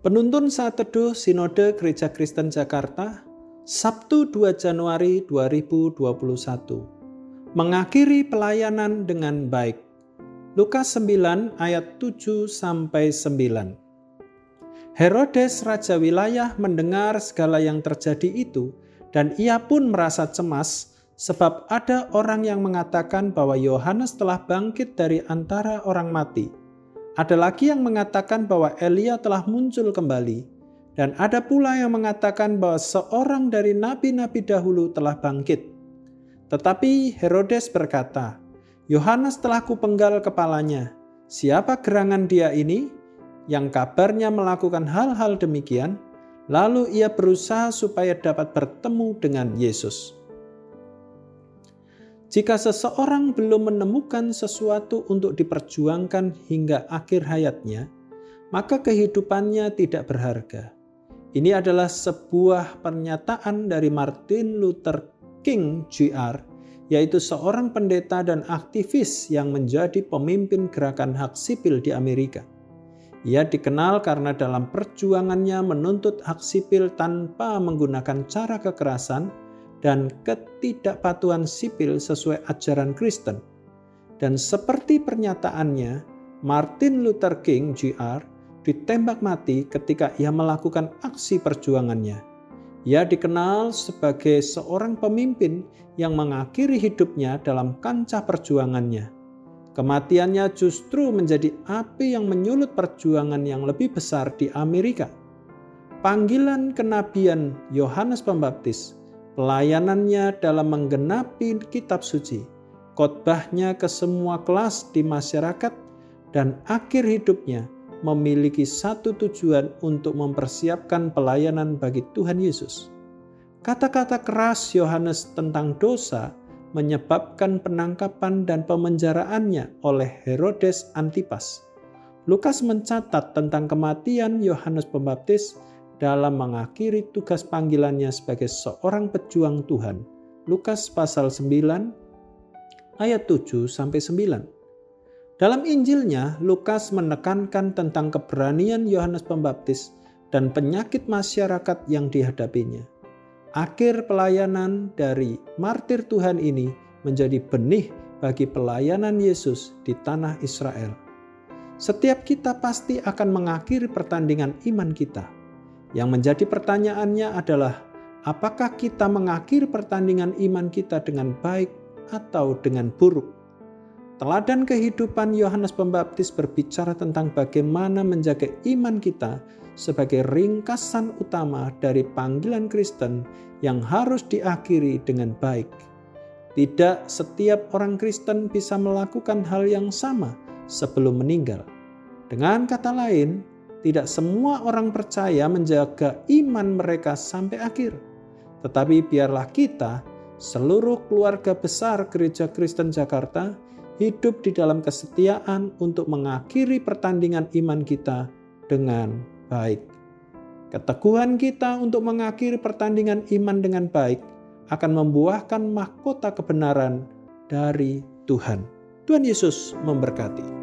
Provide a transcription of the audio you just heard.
Penuntun saat teduh Sinode Gereja Kristen Jakarta, Sabtu 2 Januari 2021. Mengakhiri pelayanan dengan baik. Lukas 9 ayat 7 sampai 9. Herodes raja wilayah mendengar segala yang terjadi itu dan ia pun merasa cemas sebab ada orang yang mengatakan bahwa Yohanes telah bangkit dari antara orang mati. Ada lagi yang mengatakan bahwa Elia telah muncul kembali, dan ada pula yang mengatakan bahwa seorang dari nabi-nabi dahulu telah bangkit. Tetapi Herodes berkata, Yohanes telah kupenggal kepalanya. Siapa gerangan dia ini? Yang kabarnya melakukan hal-hal demikian, lalu ia berusaha supaya dapat bertemu dengan Yesus. Jika seseorang belum menemukan sesuatu untuk diperjuangkan hingga akhir hayatnya, maka kehidupannya tidak berharga. Ini adalah sebuah pernyataan dari Martin Luther King Jr., yaitu seorang pendeta dan aktivis yang menjadi pemimpin gerakan hak sipil di Amerika. Ia dikenal karena dalam perjuangannya menuntut hak sipil tanpa menggunakan cara kekerasan dan ketidakpatuhan sipil sesuai ajaran Kristen. Dan seperti pernyataannya, Martin Luther King Jr. ditembak mati ketika ia melakukan aksi perjuangannya. Ia dikenal sebagai seorang pemimpin yang mengakhiri hidupnya dalam kancah perjuangannya. Kematiannya justru menjadi api yang menyulut perjuangan yang lebih besar di Amerika. Panggilan kenabian Yohanes Pembaptis pelayanannya dalam menggenapi kitab suci, khotbahnya ke semua kelas di masyarakat, dan akhir hidupnya memiliki satu tujuan untuk mempersiapkan pelayanan bagi Tuhan Yesus. Kata-kata keras Yohanes tentang dosa menyebabkan penangkapan dan pemenjaraannya oleh Herodes Antipas. Lukas mencatat tentang kematian Yohanes Pembaptis dalam mengakhiri tugas panggilannya sebagai seorang pejuang Tuhan. Lukas pasal 9 ayat 7 sampai 9. Dalam Injilnya, Lukas menekankan tentang keberanian Yohanes Pembaptis dan penyakit masyarakat yang dihadapinya. Akhir pelayanan dari martir Tuhan ini menjadi benih bagi pelayanan Yesus di tanah Israel. Setiap kita pasti akan mengakhiri pertandingan iman kita yang menjadi pertanyaannya adalah, apakah kita mengakhiri pertandingan iman kita dengan baik atau dengan buruk? Teladan kehidupan Yohanes Pembaptis berbicara tentang bagaimana menjaga iman kita sebagai ringkasan utama dari panggilan Kristen yang harus diakhiri dengan baik. Tidak setiap orang Kristen bisa melakukan hal yang sama sebelum meninggal. Dengan kata lain, tidak semua orang percaya menjaga iman mereka sampai akhir. Tetapi biarlah kita, seluruh keluarga besar Gereja Kristen Jakarta, hidup di dalam kesetiaan untuk mengakhiri pertandingan iman kita dengan baik. Keteguhan kita untuk mengakhiri pertandingan iman dengan baik akan membuahkan mahkota kebenaran dari Tuhan. Tuhan Yesus memberkati.